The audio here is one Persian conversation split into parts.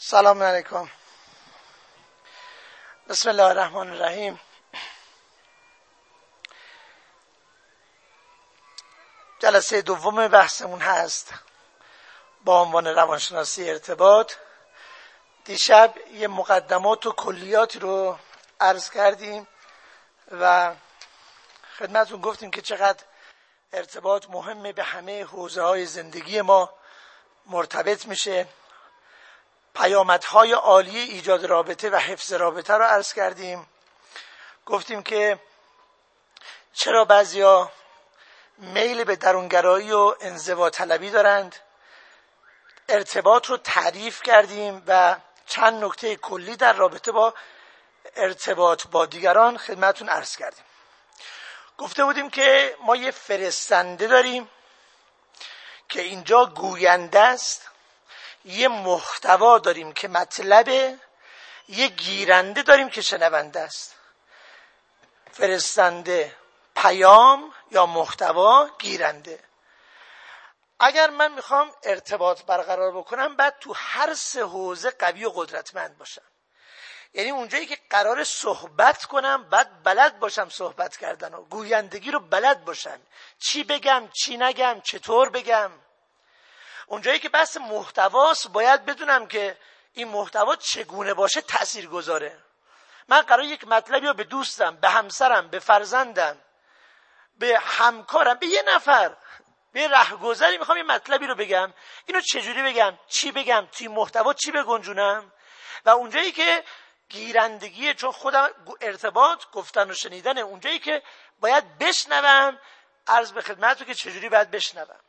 سلام علیکم. بسم الله الرحمن الرحیم. جلسه دوم بحثمون هست با عنوان روانشناسی ارتباط. دیشب یه مقدمات و کلیاتی رو عرض کردیم و خدمتون گفتیم که چقدر ارتباط مهمه به همه حوزه های زندگی ما مرتبط میشه. پیامدهای عالی ایجاد رابطه و حفظ رابطه رو عرض کردیم. گفتیم که چرا بعضیا میل به درونگرایی و انزوا طلبی دارند. ارتباط رو تعریف کردیم و چند نکته کلی در رابطه با ارتباط با دیگران خدمتون عرض کردیم. گفته بودیم که ما یه فرستنده داریم که اینجا گوینده است. یه محتوا داریم که مطلبه یه گیرنده داریم که شنونده است. فرستنده پیام یا محتوا گیرنده. اگر من می‌خوام ارتباط برقرار بکنم بعد تو هر سه حوزه قوی و قدرتمند باشم. یعنی اونجایی که قرار صحبت کنم بعد بلد باشم صحبت کردن و گویندگی رو بلد باشم. چی بگم چی نگم چطور بگم؟ اونجایی که بحث محتواست باید بدونم که این محتوا چگونه باشه تأثیر گذاره من قرار یک مطلبی رو به دوستم به همسرم به فرزندم به همکارم به یه نفر به رهگذری می‌خوام یه مطلبی رو بگم. اینو چجوری بگم؟ چی بگم؟ توی محتوا چی بگنجونم؟ و اونجایی که گیرندگی چون خودم ارتباط گفتن و شنیدن اونجایی که باید بشنوم عرض به خدمت رو که چجوری باید بشنوم.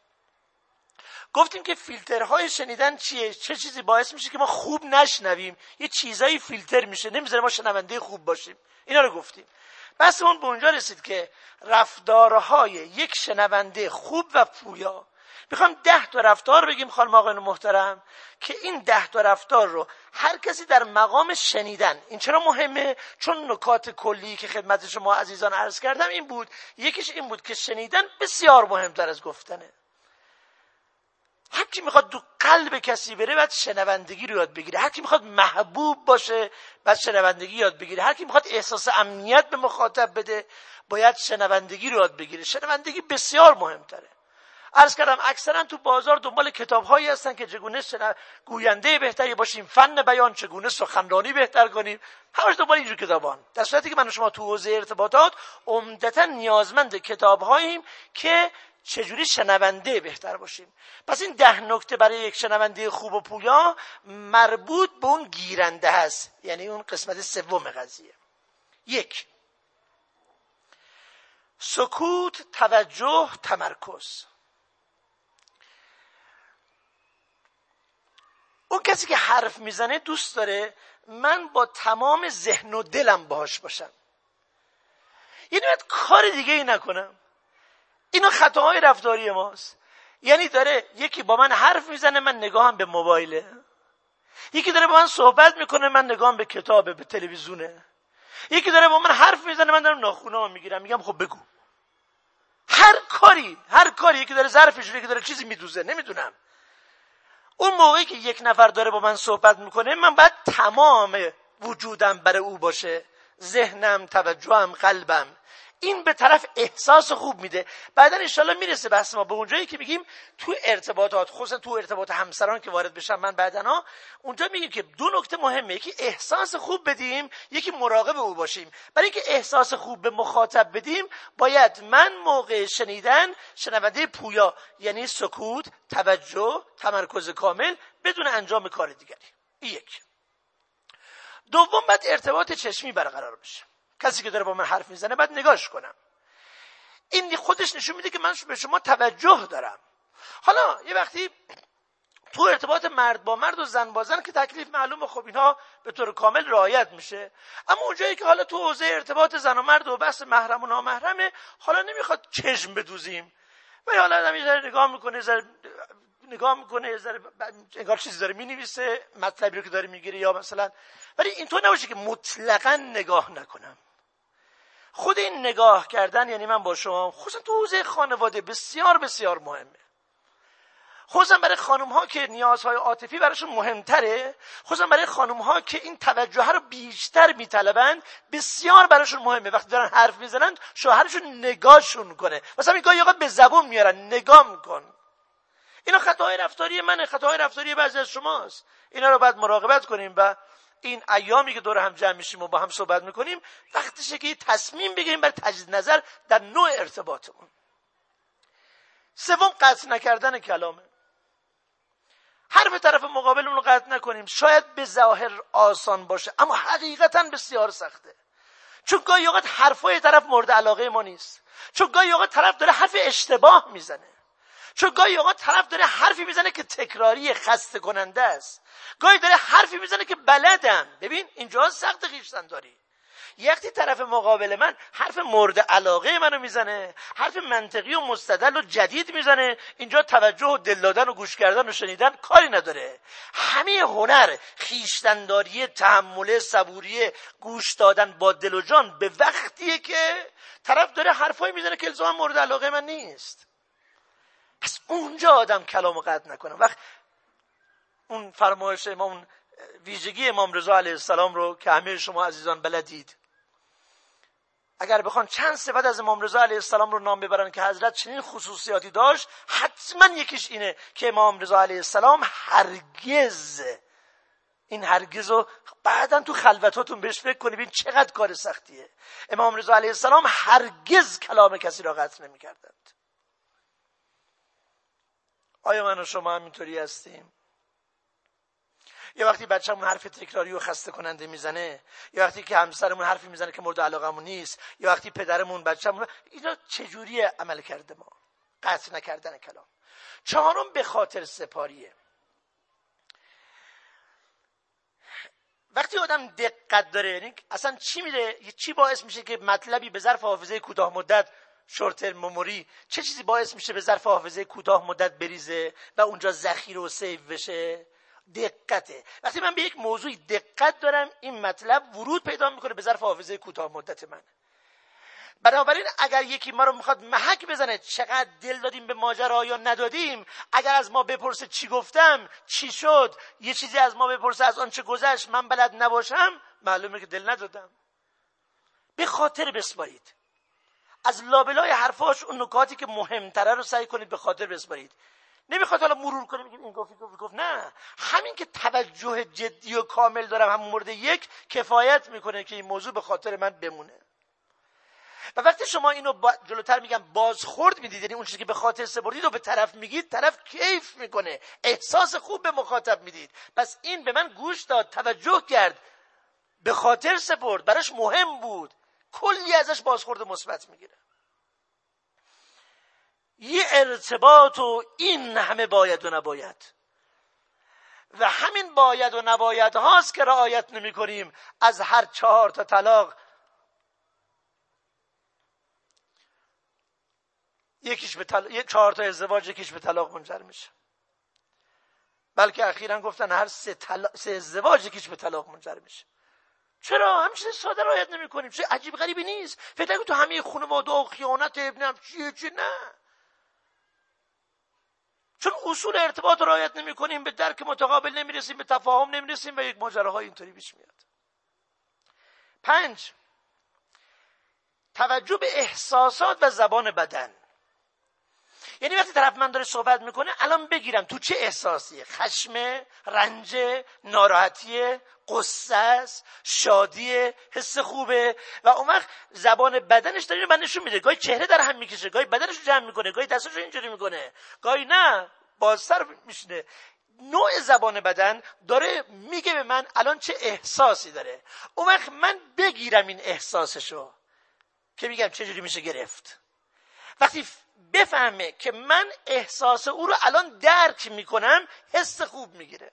گفتیم که فیلترهای شنیدن چیه؟ چه چیزی باعث میشه که ما خوب نشنویم؟ یه چیزایی فیلتر میشه. نمی‌ذاره ما شنونده خوب باشیم. اینا رو گفتیم. بس اون به اونجا رسید که رفتارهای یک شنونده خوب و پویا. می‌خوام ده تا رفتار بگیم خانم آقایان محترم که این ده تا رفتار رو هر کسی در مقام شنیدن. این چرا مهمه؟ چون نکات کلی که خدمت شما عزیزان عرض کردم این بود. یکیش این بود که شنیدن بسیار مهمتر از گفتنه. هر کی می‌خواد دو قلب کسی بره باید شنوندگی رو یاد بگیره. هر کی می‌خواد محبوب باشه باید شنوندگی یاد بگیره. هر کی می‌خواد احساس امنیت به مخاطب بده باید شنوندگی رو یاد بگیره. شنوندگی بسیار مهمتره. عرض کردم اکثرا تو بازار دنبال کتاب هایی هستن که چگونه گوینده بهتری باشیم فن بیان چگونه سخنرانی بهتر کنیم. همش دنبال اینجور کتابان در صورتی که من شما تو حوزه ارتباطات عمدتا نیازمند کتاب هاییم که چجوری شنونده بهتر باشیم؟ پس این ده نکته برای یک شنونده خوب و پویا مربوط به اون گیرنده هست. یعنی اون قسمت سوم قضیه. یک سکوت توجه تمرکز. اون کسی که حرف می‌زنه دوست داره من با تمام ذهن و دلم باهاش باشم. یعنی باید کار دیگه ای نکنم. اینا خطاهای رفتاری ماست. یعنی داره یکی با من حرف می‌زنه من نگاهم به موبایله. یکی داره با من صحبت می‌کنه من نگاهم به کتابه به تلویزیونه. یکی داره با من حرف می‌زنه من دارم ناخونه می‌گیرم میگم خب بگو. هر کاری هر کاری یکی داره ظرفش یکی داره چیزی میدوزه نمی‌دونم. اون موقعی که یک نفر داره با من صحبت می‌کنه من باید تمام وجودم برای او باشه. ذهنم توجهم قلبم. این به طرف احساس خوب میده. بعدا انشالله می‌رسه بحث ما به اونجایی که میگیم تو ارتباطات خصوصا تو ارتباط همسران که وارد بشن من بعدا اونجا میگیم که دو نکته مهمه. یکی احساس خوب بدیم یکی مراقب او باشیم. برای اینکه احساس خوب به مخاطب بدیم باید من موقع شنیدن شنونده پویا یعنی سکوت توجه تمرکز کامل بدون انجام کار دیگری. یک. دوم باید ارتباط چشمی برقرار بشه. کسی که داره با من حرف می‌زنه بعد نگاش کنم. این خودش نشون میده که من به شما توجه دارم. حالا یه وقتی تو ارتباط مرد با مرد و زن با زن که تکلیف معلومه خب اینها به طور کامل رعایت میشه. اما اونجایی که حالا تو حوزه ارتباط زن و مرد و بحث محرم و نامحرمه حالا نمی‌خواد چشم بدوزیم. و حالا آدم یه نگاه می‌کنه ذره نگاه می‌کنه ذره انگار چیزی داره می‌نویسه مطلبی رو که داره می‌گیره یا مثلا. ولی اینطور نباشه که مطلقا نگاه نکنم. خود این نگاه کردن یعنی من با شما خصوصا تو حوزه خانواده بسیار بسیار مهمه. خصوصا برای خانم ها که نیازهای عاطفی براشون مهمتره خصوصا برای خانم ها که این توجه رو بیشتر میطلبند بسیار براشون مهمه. وقتی دارن حرف می‌زنن شوهرشون نگاهشون کنه مثلا این گاهی به زبون میارن؟ نگاه میکن. اینا خطاهای رفتاری منه. خطاهای رفتاری بعضی از شماست. اینا رو باید مراقبت کنیم و این ایامی که دور هم جمع میشیم و با هم صحبت می‌کنیم وقتشه که تصمیم بگیریم برای تجدید نظر در نوع ارتباطمون سوم قطع نکردن کلامه. حرف طرف مقابلمون رو قطع نکنیم. شاید به ظاهر آسان باشه اما حقیقتا بسیار سخته. چون گاهی اوقات حرفای طرف مورد علاقه ما نیست. چون گاهی اوقات طرف داره حرف اشتباه می‌زنه. چون گاهی اوقات طرف داره حرفی می‌زنه که تکراری خسته کننده است. گاهی داره حرفی می‌زنه که بلدم. ببین اینجا سخت خیشتن داری یکی طرف مقابل من حرف مورد علاقه منو می‌زنه حرف منطقی و مستدل و جدید می‌زنه. اینجا توجه و دل دادن و گوش کردن و شنیدن کاری نداره. همه هنر خیشتنداری تحمله صبوری گوش دادن با دل و جان به وقتیه که طرف داره حرفایی می‌زنه که الزام مورد علاقه من نیست. پس اونجا آدم کلام قطع نکنه. وقت اون فرمایش امام ویژگی امام رضا علیه السلام رو که همه شما عزیزان بلدید. اگر بخوان چند صفت از امام رضا علیه السلام رو نام ببرن که حضرت چنین خصوصیاتی داشت حتما یکیش اینه که امام رضا علیه السلام هرگز این هرگز رو بعدا تو خلوتاتون بهش فکر کنید این چقدر کار سختیه. امام رضا علیه السلام هرگز کلام کسی را قطع نمی‌کردند. آیا من و شما همینطوری هستیم؟ یه وقتی بچه‌مون حرف تکراری و خسته کننده می‌زنه یه وقتی که همسرمون حرفی می‌زنه که مورد علاقمون نیست یه وقتی پدرمون بچه‌مون اینا چجوری عمل کرده ما؟ قطع نکردن کلام. چهارم به خاطر سپاریه. وقتی آدم دقت داره یعنی اصلا چی میره چی باعث میشه که مطلبی به ظرف حافظه کوتاه مدت شورت مموری چه چیزی باعث میشه به ظرف حافظه کوتاه مدت بریزه و اونجا ذخیره و سیو بشه؟ دقته. وقتی من به یک موضوعی دقت دارم این مطلب ورود پیدا می‌کنه به ظرف حافظه کوتاه مدت من. بنابراین اگر یکی ما رو می‌خواد محک بزنه چقدر دل دادیم به ماجرا یا ندادیم اگر از ما بپرسه چی گفتم چی شد یه چیزی از ما بپرسه از آنچه گذشت من بلد نباشم معلومه که دل ندادم. به خاطر بسپارید. از لابلای حرفاش اون نکاتی که مهمتره رو سعی کنید به خاطر بسپارید. نمی‌خواد حالا مرور کنه میگه این گفت گفت گفت. نه. همین که توجه جدی و کامل دارم همون مورد یک کفایت می‌کنه که این موضوع به خاطر من بمونه. و وقتی شما اینو با جلوتر میگم بازخورد می‌دید یعنی اون چیزی که به خاطر سپردید و به طرف میگید طرف کیف می‌کنه. احساس خوب به مخاطب می‌دید. پس این به من گوش داد توجه کرد. به خاطر سپرد براش مهم بود. کلی ازش بازخورد مثبت می‌گیره. یه ارتباط و این همه باید و نباید. و همین باید و نباید هاست که رعایت نمی کنیم از هر چهار تا طلاق. یکیش به طلاق یک چهار تا ازدواج یکیش به طلاق منجر میشه. بلکه اخیرا گفتن هر سه, سه ازدواج یکیش به طلاق منجر میشه. چرا؟ همچین ساده رعایت نمی کنیم چه عجیب غریبی نیست. فکر تو همه خانواده و خیانت ابنم چیه چی نه. چون اصول ارتباط رعایت نمی کنیم به درک متقابل نمی رسیم به تفاهم نمی رسیم و یک ماجراهای اینطوری پیش میاد. پنج. توجه به احساسات و زبان بدن. یعنی وقتی طرف من داره صحبت می‌کنه الان بگیرم تو چه احساسیه خشم رنج ناراحتی قصه است شادی حس خوبه. و اون وقت زبان بدنش داره من نشون میده. گاهی چهره در هم می‌کشه گاهی بدنش رو جمع می‌کنه گاهی دستش اینجوری می‌کنه. گاهی نه بازتر میشینه. نوع زبان بدن داره میگه به من الان چه احساسی داره. اون وقت من بگیرم این احساسشو. که میگم چجوری میشه گرفت. وقتی بفهمه که من احساس او رو الان درک می‌کنم حس خوب می‌گیره.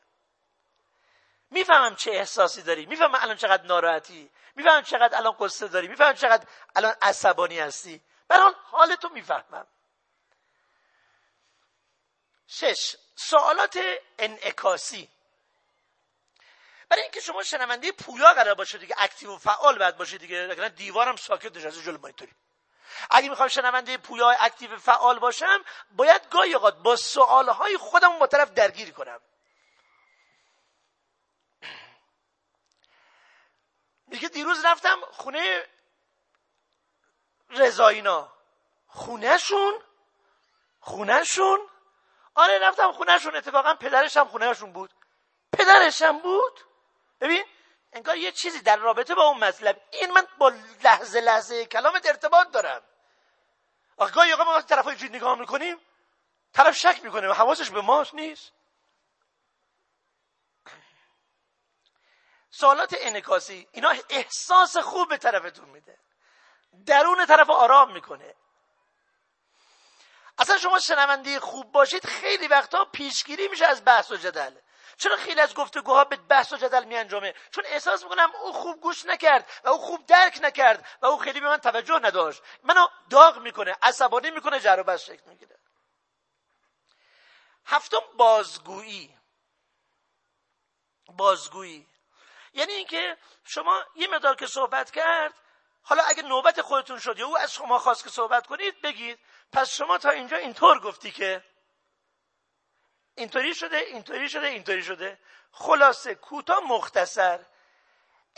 می‌فهمم چه احساسی داری می‌فهمم الان چقدر ناراحتی می‌فهمم چقدر الان قصه داری می‌فهمم چقدر الان عصبانی هستی. برحال حال تو می‌فهمم. شش سوالات انعکاسی. برای اینکه شما شنونده پویا قرار باشه دیگه active و فعال باید باشه دیگه دیوارم ساکت نشسته جلو مانیتوری. اگه می‌خوام شنونده پویا active فعال باشم باید گاهی اوقات با سوالهای خودم با طرف درگیر کنم. میگه دیروز رفتم خونه رضایینا خونهشون؟ خونهشون؟ آره رفتم خونهشون. اتفاقا پدرش هم خونهشون بود. پدرش هم بود؟ ببین انگار یه چیزی در رابطه با اون مطلب. این من با لحظه لحظه کلامت ارتباط دارم. آخه گاهی آقا ما طرف های نگاه می‌کنیم طرف شک می‌کنه و حواسش به ماست نیست. سوالات انکاسی اینا احساس خوب به طرفتون میده. درون طرف آرام می‌کنه. اصلا شما شنونده خوب باشید خیلی وقتا پیشگیری میشه از بحث و جدل. چرا خیلی از گفتگوها به بحث و جدل میانجامه؟ چون احساس می‌کنم او خوب گوش نکرد و او خوب درک نکرد و او خیلی به من توجه نداشت. منو داغ می‌کنه عصبانی می‌کنه جر و شکل می‌گیره. هفتم بازگویی. بازگویی. یعنی اینکه شما یه مدار که صحبت کرد حالا اگه نوبت خودتون شد یا او از شما خواست که صحبت کنید بگید پس شما تا اینجا اینطور گفتی که اینطوری شده اینطوری شده اینطوری شده. خلاصه کوتاه مختصر.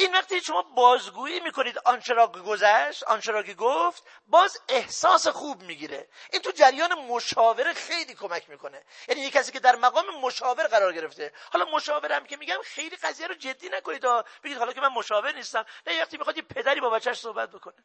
این وقتی شما بازگویی می‌کنید آنچه را گذشت آنچه را که گفت باز احساس خوب می‌گیره. این تو جریان مشاوره خیلی کمک می‌کنه. یعنی یه کسی که در مقام مشاور قرار گرفته. حالا مشاورم که میگم خیلی قضیه رو جدی نکنید بگید حالا که من مشاور نیستم. نه وقتی می‌خواد یه پدری با بچهش صحبت بکنه.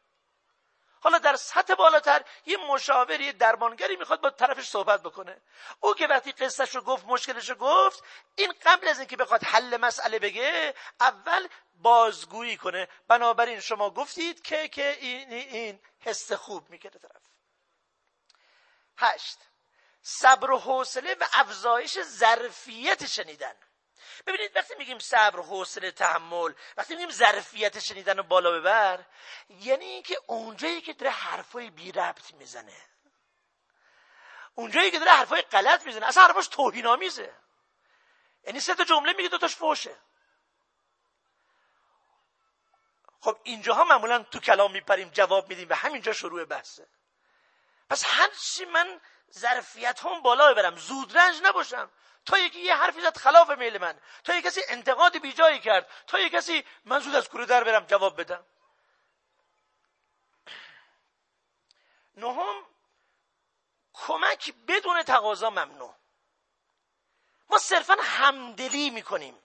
حالا در سطح بالاتر یه مشاوری درمانگری می‌خواد با طرفش صحبت بکنه. او که وقتی قصهش رو گفت مشکلش رو گفت این قبل از اینکه بخواد حل مسئله بگه اول بازگویی کنه. بنابراین شما گفتید که که این, این حس خوب می‌کنه طرف. هشت. صبر و حوصله و افزایش ظرفیت شنیدن. ببینید وقتی میگیم صبر حوصله تحمل وقتی میگیم ظرفیت شنیدن رو بالا ببر یعنی اینکه اونجایی که داره حرفای بی ربط می‌زنه. اونجایی که داره حرفای غلط می‌زنه اصلا حرفاش توهینآمیزه. یعنی سه تا جمله میگه دوتاش فوشه خب اینجاها معمولا تو کلام میپریم جواب میدیم و همینجا شروع بحثه. پس هر چی من ظرفیت هم بالا ببرم زودرنج نباشم. تا یکی یه حرفی زد خلاف میل من. تا یک کسی انتقاد بیجایی کرد. تا یک کسی من زود از کوره در برم جواب بدم. نهم کمک بدون تقاضا ممنوع. ما صرفا همدلی می‌کنیم.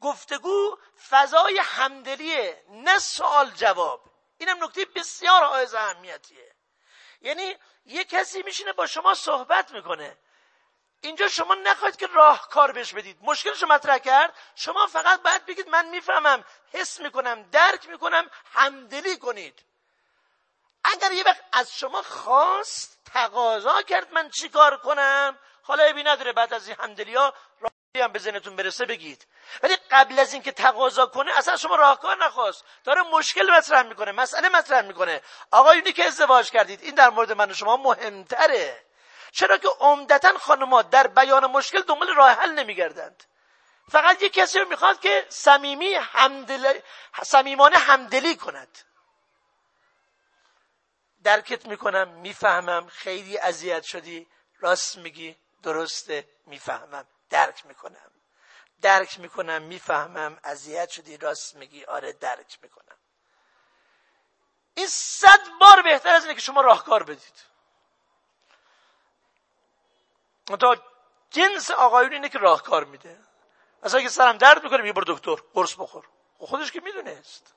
گفتگو فضای همدلیه نه سوال جواب. اینم نکته بسیار آیز اهمیتیه. یعنی یه کسی میشینه با شما صحبت می‌کنه. اینجا شما نخواهید که راهکار بهش بدید. مشکلش مطرح کرد؟ شما فقط باید بگید من می‌فهمم حس می‌کنم درک می‌کنم همدلی کنید. اگر یه وقت از شما خواست تقاضا کرد من چیکار کنم؟ حالا ابی نداره بعد از این همدلی ها راهی هم به ذهنتون برسه بگید. ولی قبل از اینکه تقاضا کنه اصلا شما راهکار نخواست. داره مشکل مطرح می‌کنه مسئله مطرح می‌کنه. آقایونی که ازدواج کردید این در مورد من و شما مهمتره. چرا که عمدتا خانمها در بیان مشکل دنبال راه حل نمیگردند. فقط یک کسی رو می‌خواد که صمیمی همدل... صمیمانه همدلی کند. درکت می‌کنم می‌فهمم خیلی اذیت شدی. راست میگی درسته می‌فهمم. درک می‌کنم. درک می‌کنم می‌فهمم. اذیت شدی راست میگی. آره درک می‌کنم. این صد بار بهتر از اینه که شما راهکار بدید. تا جنس آقایون اینه که راهکار میده. اصلا که سرم درد می‌کنه یه بر دکتر قرص بخور. خب خودش که می‌دونست.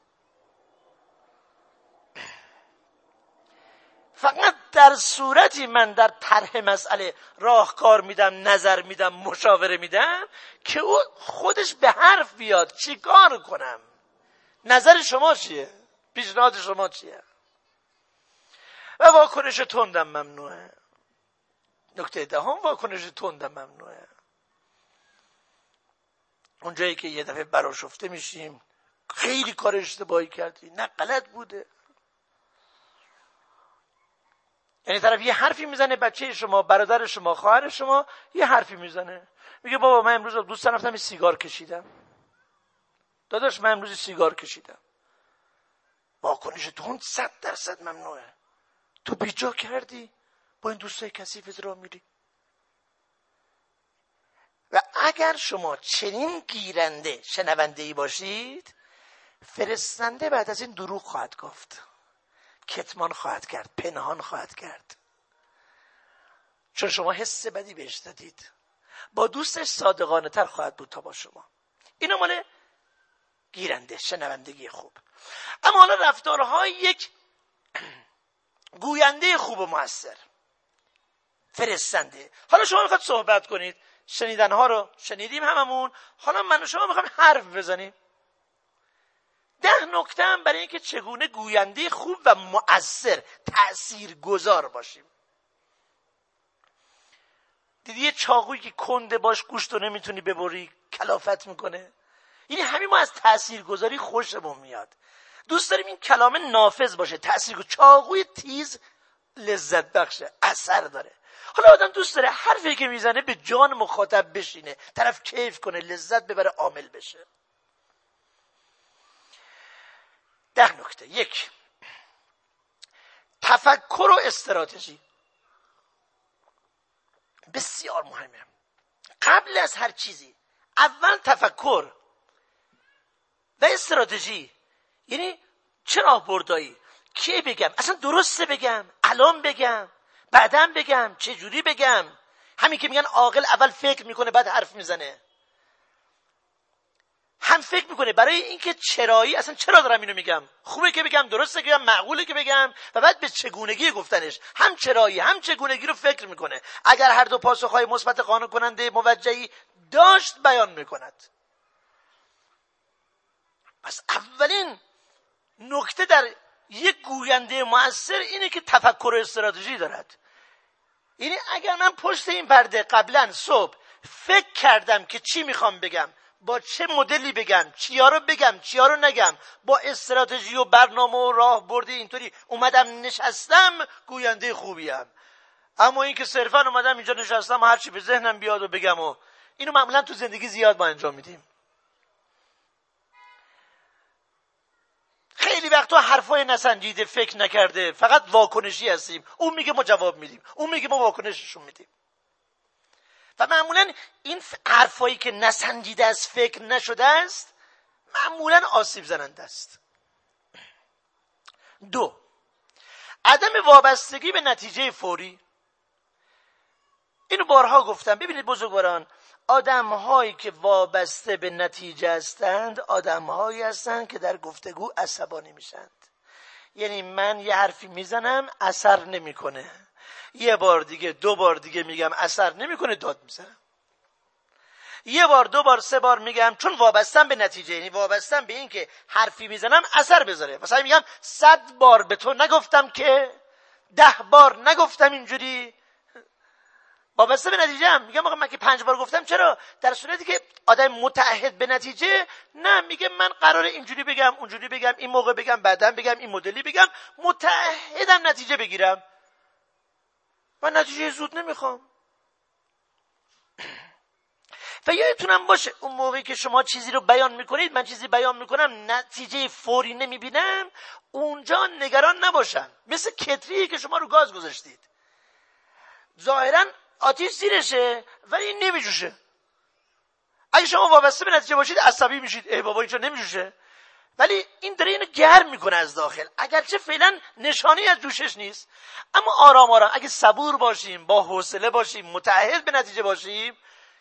فقط در صورتی من در طرح مسئله راهکار میدم نظر میدم مشاوره میدم که او خودش به حرف بیاد. چیکار کنم؟ نظر شما چیه؟ پیشنهاد شما چیه؟ و واکنش تندم ممنوعه. نکته دهم واکنش تند ممنوعه. اونجایی که یه دفعه براشفته میشیم خیلی کار اشتباهی کردی. نه غلط بوده. یعنی طرف یه حرفی می‌زنه بچه شما برادر شما خواهر شما یه حرفی می‌زنه. میگه بابا من امروز دوست رفتم سیگار کشیدم. داداش من امروز سیگار کشیدم. واکنش تند صد درصد ممنوعه. تو بیجا کردی؟ با این دوستای کثیفت را میری. و اگر شما چنین گیرنده شنونده ای باشید فرستنده بعد از این دروغ خواهد گفت. کتمان خواهد کرد پنهان خواهد کرد. چون شما حس بدی بهش دادید. با دوستش صادقانه تر خواهد بود تا با شما. اینا مال گیرنده شنوندگی خوب. اما حالا رفتارهای یک گوینده خوب و موثر. فرستنده. حالا شما می‌خواد صحبت کنید. شنیدنها رو شنیدیم هممون. حالا من و شما می‌خوایم حرف بزنیم. ده نکته هم برای اینکه چگونه گوینده خوب و مؤثر تأثیر گذار باشیم. دیدی یه چاقویی که کنده باش گوشت رو نمی‌تونی ببری کلافت می‌کنه؟ یعنی همین ما از تاثیرگذاری خوشمون میاد. دوست داریم این کلام نافذ باشه. تاثیر چاقوی تیز لذت بخشه اثر داره. حالا آدم دوست داره حرفی که می‌زنه به جان مخاطب بشینه. طرف کیف کنه لذت ببره عامل بشه. ده نکته. یک تفکر و استراتژی. بسیار مهمه. قبل از هر چیزی اول تفکر و استراتژی. یعنی چرا بردایی کی بگم؟ اصلا درسته بگم؟ الان بگم؟ بعدا بگم چه جوری بگم؟ همین که میگن عاقل اول فکر می‌کنه بعد حرف می‌زنه. هم فکر می‌کنه. برای اینکه چرایی اصلا چرا دارم اینو میگم؟ خوبه که بگم درسته که بگم معقوله که بگم و بعد به چگونگی گفتنش. هم چرایی هم چگونگی رو فکر می‌کنه. اگر هر دو پاسخهای مثبت قانون کننده موجهی داشت بیان می‌کند. پس اولین نکته در یک گوینده موثر اینه که تفکر استراتژی دارد. یعنی اگر من پشت این پرده قبلا صبح فکر کردم که چی می‌خوام بگم با چه مدلی بگم چیا رو بگم چیا رو نگم با استراتژی و برنامه و راه بردی اینطوری اومدم نشستم گوینده خوبیم اما اینکه صرفا اومدم اینجا نشستم و هرچی به ذهنم بیاد و بگم و اینو معمولا تو زندگی زیاد ما انجام میدیم. خیلی وقتا حرفای نسنجیده فکر نکرده. فقط واکنشی هستیم. اون میگه ما جواب میدیم. اون میگه ما واکنششون میدیم. و معمولا این حرفایی که نسنجیده از فکر نشده است معمولا آسیب زننده است. دو عدم وابستگی به نتیجه فوری. اینو بارها گفتم. ببینید بزرگواران آدم هایی که وابسته به نتیجه هستند آدم هایی هستند که در گفتگو عصبانی میشند. یعنی من یه حرفی می‌زنم اثر نمی‌کنه. یه بار دیگه دو بار دیگه میگم اثر نمی‌کنه داد می‌زنم. یه بار دو بار سه بار میگم چون وابستم به نتیجه یعنی وابستم به این که حرفی می‌زنم اثر بذاره. مثلا میگم صد بار به تو نگفتم که ده بار نگفتم اینجوری وابسته به نتیجه هم. میگم من که پنج بار گفتم چرا؟ در صورتی که آدم متعهد به نتیجه نه میگه من قرار اینجوری بگم اونجوری بگم این موقع بگم بعدا بگم این مدلی بگم متعهدم نتیجه بگیرم. من نتیجه زود نمی‌خوام. و یادتونم باشه اون موقعی که شما چیزی رو بیان می‌کنید من چیزی بیان می‌کنم نتیجه فوری نمی‌بینم اونجا نگران نباشم. مثل کتری که شما رو گاز گذاشتید. ظاهرا آتیش زیرشه ولی نمیجوشه. اگه شما وابسته به نتیجه باشید عصبی میشید. ای بابا اینجا نمیجوشه. ولی این داره اینو گرم می‌کنه از داخل. اگرچه فعلا نشانی از جوشش نیست اما آرام آرام. اگه صبور باشیم با حوصله باشیم متعهد به نتیجه باشیم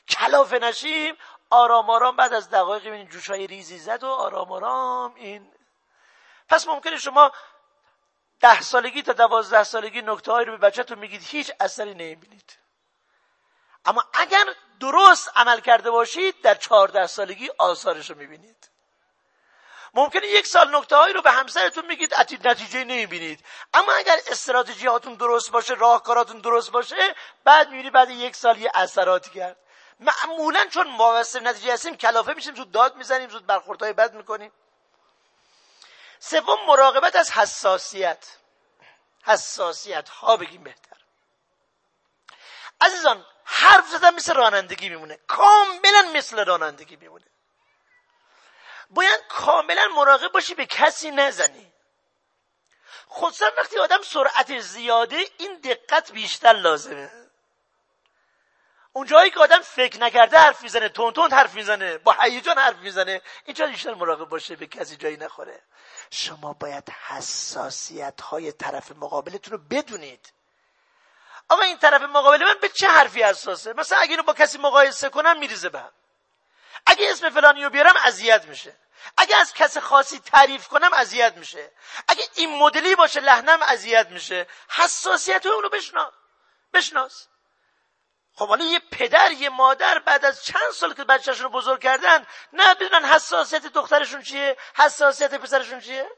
کلافه نشیم آرام آرام بعد از دقایق این جوش های ریزی زد و آرام آرام این. پس ممکنه شما ده سالگی تا دوازده سالگی نکته رو به بچهتون میگید هیچ اثری نمی‌بینید. اما اگر درست عمل کرده باشید در چهارده سالگی آثارش رو می‌بینید. ممکنه یک سال نکته هایی رو به همسرتون میگید نتیجه نمی‌بینید. اما اگر استراتژی هاتون درست باشه راهکاراتون درست باشه بعد می‌بینی بعد یک سال یه اثراتی کرد. معمولا چون وابسته نتیجه هستیم کلافه میشیم زود داد می‌زنیم زود برخوردهای بد می‌کنیم. سوم مراقبت از حساسیت. حساسیت. ها بگیم بهتر. عزیزان حرف زدن مثل رانندگی میمونه. کاملا مثل رانندگی میمونه. باید کاملا مراقب باشی به کسی نزنی. خودسان وقتی آدم سرعت زیاده این دقت بیشتر لازمه. اونجایی که آدم فکر نکرده حرف می‌زنه تون تون حرف می‌زنه با هیجان حرف می‌زنه اینجا بیشتر مراقب باشه به کسی جایی نخوره. شما باید حساسیت های طرف مقابلتون رو بدونید. آقا این طرف مقابل من به چه حرفی حساسه؟ مثلا اگه اینو با کسی مقایسه کنم میریزه به هم. اگه اسم فلانی رو بیارم اذیت میشه. اگه از کس خاصی تعریف کنم اذیت میشه. اگه این مدلی باشه لحنم اذیت میشه. حساسیت اونو بشنا بشناس. خب حالا یه پدر یه مادر بعد از چند سال که بچهشون رو بزرگ کردن نه بدونن حساسیت دخترشون چیه؟ حساسیت پسرشون چیه؟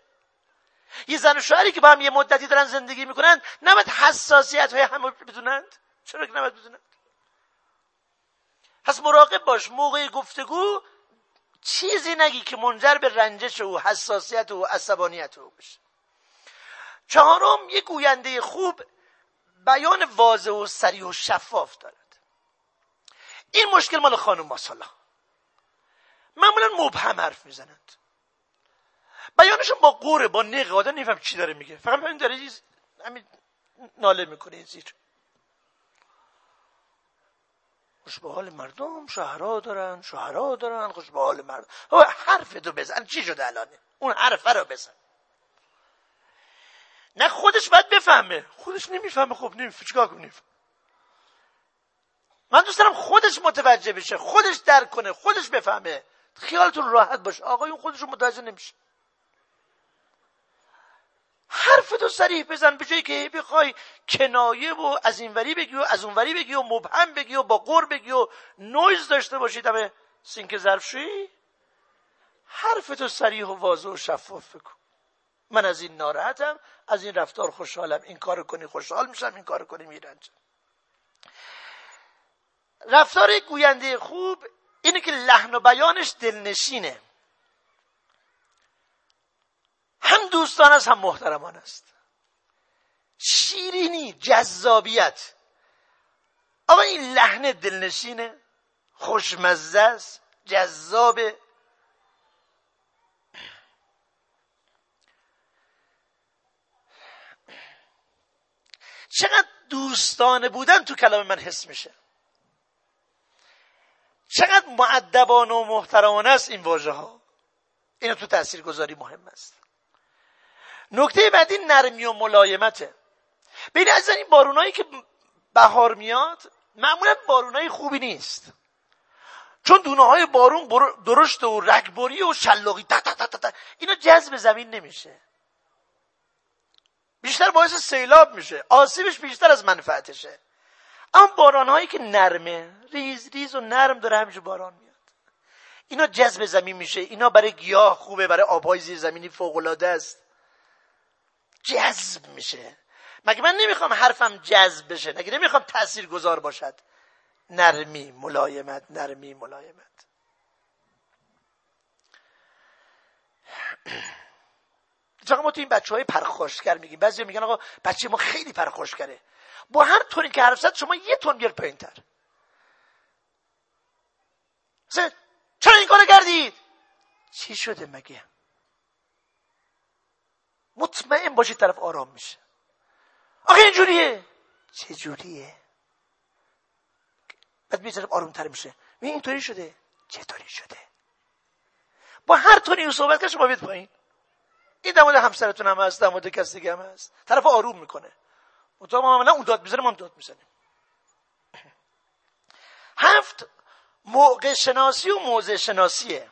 یه زن و شوهری که با هم یه مدتی دارن زندگی می‌کنن نباید حساسیت های هم بدونند؟ چرا که نباید بدونند؟ پس مراقب باش موقع گفتگو چیزی نگی که منجر به رنجش و حساسیت و عصبانیت او بشه. چهارم یک گوینده خوب بیان واضح و سریع و شفاف دارد. این مشکل مال خانم ماسالا. معمولا مبهم حرف می‌زنند. بیانشون با قوره با نقه. آدم نمیفهم چی داره میگه. فقط همین داره همین ناله می‌کنه این زیر. خوش به حال مردم شهرها دارن شهرها دارن خوش به حال مردم. حرف دو بزن. چی شده الانه اون حرفه رو بزن. نه خودش باید بفهمه. خودش نمی‌فهمه. خب نمی‌فهمه. چیکار کنیم؟ من دوست دارم خودش متوجه بشه. خودش درک کنه. خودش بفهمه. خیالتون راحت باشه. آقایون خودشون متوجه نمیشه. حرف تو صریح بزن به جایی که بخوای کنایه و از اینوری بگی و از اونوری بگی و مبهم بگی و با قر بگی و نویز داشته باشی دم سینک ظرفشویی حرف تو صریح و واضح و شفاف بکن من از این ناراحتم از این رفتار خوشحالم. این کار کنی خوشحال میشم این کار کنی میرنجم. رفتار گوینده خوب اینه که لحن و بیانش دلنشینه. هم دوستان است هم محترمان است. شیرینی جذابیت. آقا این لحن دلنشینه خوشمزه است جذابه. چقدر دوستانه بودن تو کلام من حس میشه. چقدر معدبانه و محترمانه است این واژه ها اینو تو تأثیر گذاری مهم است. نکته بعدی نرمی و ملایمته. بین از این بارونایی که بهار میاد معمولا بارونای خوبی نیست. چون دونه های بارون درشت و رگبری و شلاقی اینا جذب زمین نمیشه. بیشتر باعث سیلاب میشه. آسیبش بیشتر از منفعتشه. اما باران هایی که نرمه ریز ریز و نرم داره همیشه باران میاد. اینا جذب زمین میشه. اینا برای گیاه خوبه برای آبهای زیر زمینی فوق العاده است. جذب میشه. مگه من نمی‌خوام حرفم جذب بشه؟ مگه نمی‌خوام تأثیر گذار باشد؟ نرمی ملایمت نرمی ملایمت. چرا ما تو این بچه های پرخاشگر میگیم بعضی میگن آقا بچه ما خیلی پرخاشگره. با هر طوری که حرف زد شما یه تون بیار پایین تر چرا این کار کردید؟ چی شده مگه؟ مطمئن باشید طرف آرام میشه. آخه اینجوریه. چه جوریه بعد می طرف آروم تر میشه. می اینطوری شده؟ چطوری شده؟ با هر طوری صحبت که شما بید پایین. این در همسرتون هم هست در کسی دیگه هم هست. طرف آروم می‌کنه. منتها ما نه اون داد می‌زنه ما هم داد می‌زنیم. هفت موقع شناسی و موضع شناسیه.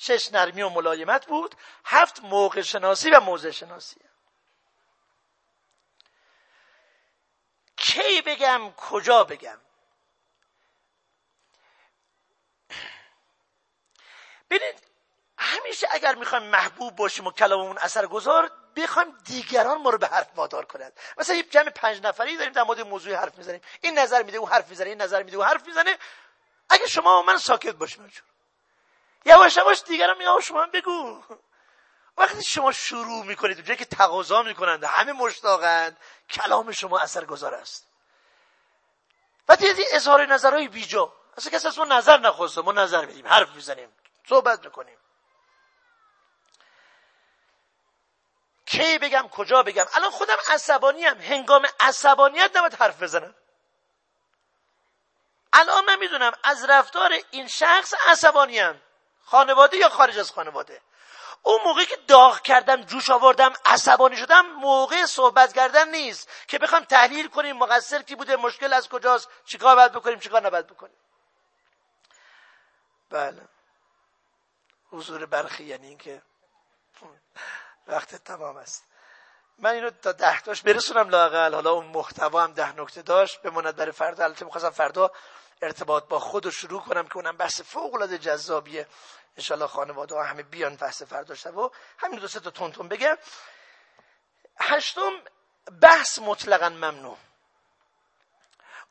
شش نرمی و ملایمت بود هفت موقع شناسی و موضع شناسیه کی بگم کجا بگم؟ ببینید همیشه اگر می‌خوایم محبوب باشیم و کلاممون اثر گذار بخوایم دیگران ما رو به حرف وادار کنند. مثلا یه جمع پنج نفری داریم در مورد موضوع حرف می‌زنیم. این نظر میده او حرف می‌زنه این نظر میده او حرف می‌زنه. اگه شما من ساکت باشیم یواش یواش دیگران میگن شما هم بگو. وقتی شما شروع می‌کنید اونجایی که تقاضا می‌کنند همه مشتاقند کلام شما اثر گذار است. و دیدی اظهار نظرهای بیجا. اصلا کسی از ما نظر نخواسته ما نظر میدیم حرف می‌زنیم صحبت می‌کنیم. کی بگم کجا بگم؟ الان خودم عصبانی هم. هنگام عصبانیت نباید حرف بزنم. الان من می‌دونم از رفتار این شخص عصبانی هم. خانواده یا خارج از خانواده؟ اون موقعی که داغ کردم جوش آوردم عصبانی شدم موقع صحبت کردن نیست که بخوام تحلیل کنیم مقصر کی بوده مشکل از کجاست چیکار باید بکنیم چیکار نباید بکنیم. بله. حضور برخی یعنی اینکه وقت تمام است. من اینو تا ده تاش برسونم لاقل حالا اون محتوا هم ده نکته داشت. بماند برای فردا. البته می‌خواستم فردا ارتباط با خود رو شروع کنم که اونم بحث فوق العاده جذابیه. انشالله خانواده ها همه بیان بحث فردا شب و همین دو سه تا تون تون بگم. هشتم بحث مطلقا ممنوع.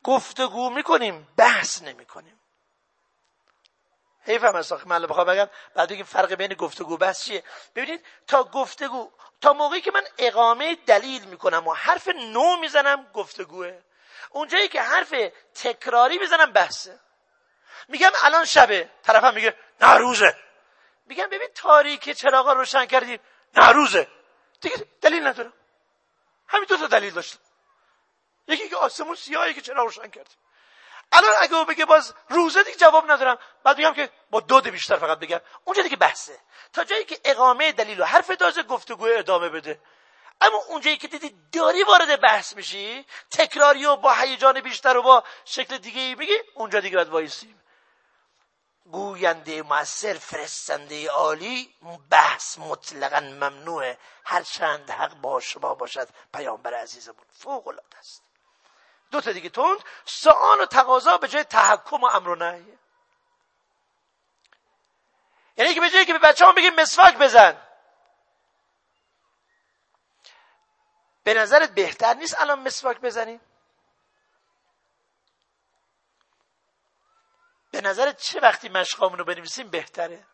گفتگو می‌کنیم بحث نمی‌کنیم. حیف هم است من بخوام بگم بعد که فرق بین گفتگو بحث چیه. ببینید تا گفتگو تا موقعی که من اقامه دلیل می‌کنم و حرف نو می‌زنم گفتگوه. اونجایی که حرف تکراری می‌زنم بحثه میگم الان شبه. طرفم میگه نه میگم ببین تاریک چراغا روشن کردی نه روزه دیگه دلیل ندارم. همین دو تا دلیل داشتم. یکی که آسمون سیاهی که چرا روشن کردی. الان اگه او بگه باز روزه دیگه جواب ندارم بعد بگم که با دو بیشتر فقط بگم. اونجا دیگه بحثه. تا جایی که اقامه دلیل و حرف تازه گفتگو ادامه بده. اما اونجایی که دیدی داری وارد بحث میشی تکراری و با هیجان بیشتر و با شکل دیگه ای بگی اونجا دیگه باید وایسیم. گوینده موثر فرستنده عالی بحث مطلقا ممنوعه هر چند حق با شما باشد پیامبر عزیزمون. فوق العاده است. دو تا دیگه تند. سوال و تقاضا به جای تحکم و امر و نهی. یعنی که به جایی که به بچه هم بگیم مسواک بزن. به نظرت بهتر نیست الان مسواک بزنیم؟ به نظرت چه وقتی مشقامون رو بنویسیم بهتره؟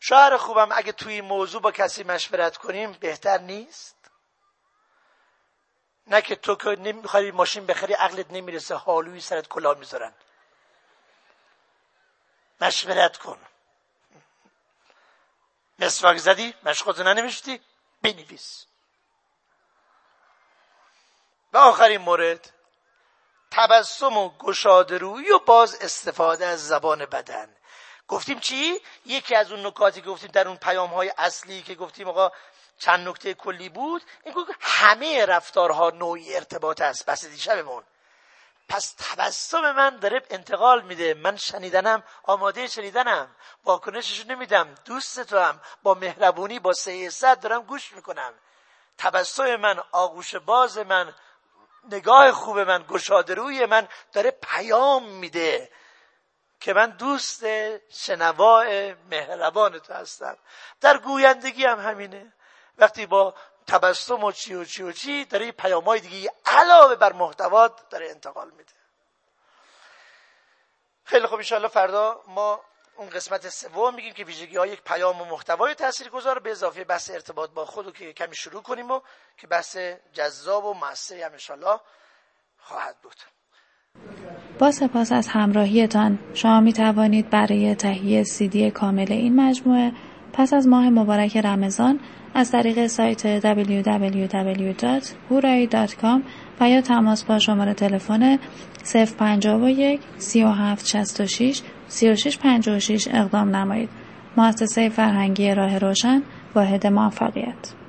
شاعر خوبم اگه توی این موضوع با کسی مشورت کنیم بهتر نیست؟ نه که تو که نمی‌خوای ماشین بخری عقلت نمی‌رسه حالوی سرت کلا می‌ذارن. مشورت کن. مسواک زدی مشقاتو ننوشتی. بنویس. و آخرین مورد تبسم و گشادرویی و باز استفاده از زبان بدن. گفتیم چی؟ یکی از اون نکاتی که گفتیم در اون پیام های اصلی که گفتیم آقا چند نکته کلی بود این که همه رفتارها نوعی ارتباط است. بس دیشبمون. پس تبسم من داره انتقال میده. من شنیدنم آماده شنیدنم. واکنشش نمیدم. دوست تو هم با مهربونی با سیاست دارم گوش می‌کنم. تبسم من آغوش باز من نگاه خوب من گشاده روی من داره پیام میده که من دوست شنواع مهربان تو هستم. در گویندگی هم همینه. وقتی با تبسم و چی و چی و چی داره پیام های دیگه علاوه بر محتوات داره انتقال میده. خیلی خوب انشاءالله فردا ما اون قسمت سوم میگیم که ویژگی های یک پیام و محتوای تاثیرگذار به اضافه بحث ارتباط با خود که کمی شروع کنیم و که بحث جذاب و موثری هم انشالله خواهد بود. با سپاس از همراهیتان. شما می توانید برای تهیه سیدی کامل این مجموعه پس از ماه مبارک رمضان از طریق سایت www.hurai.com و یا تماس با شماره تلفن 051 3766 3656 اقدام نمایید. مؤسسه فرهنگی راه روشن واحد موفقیت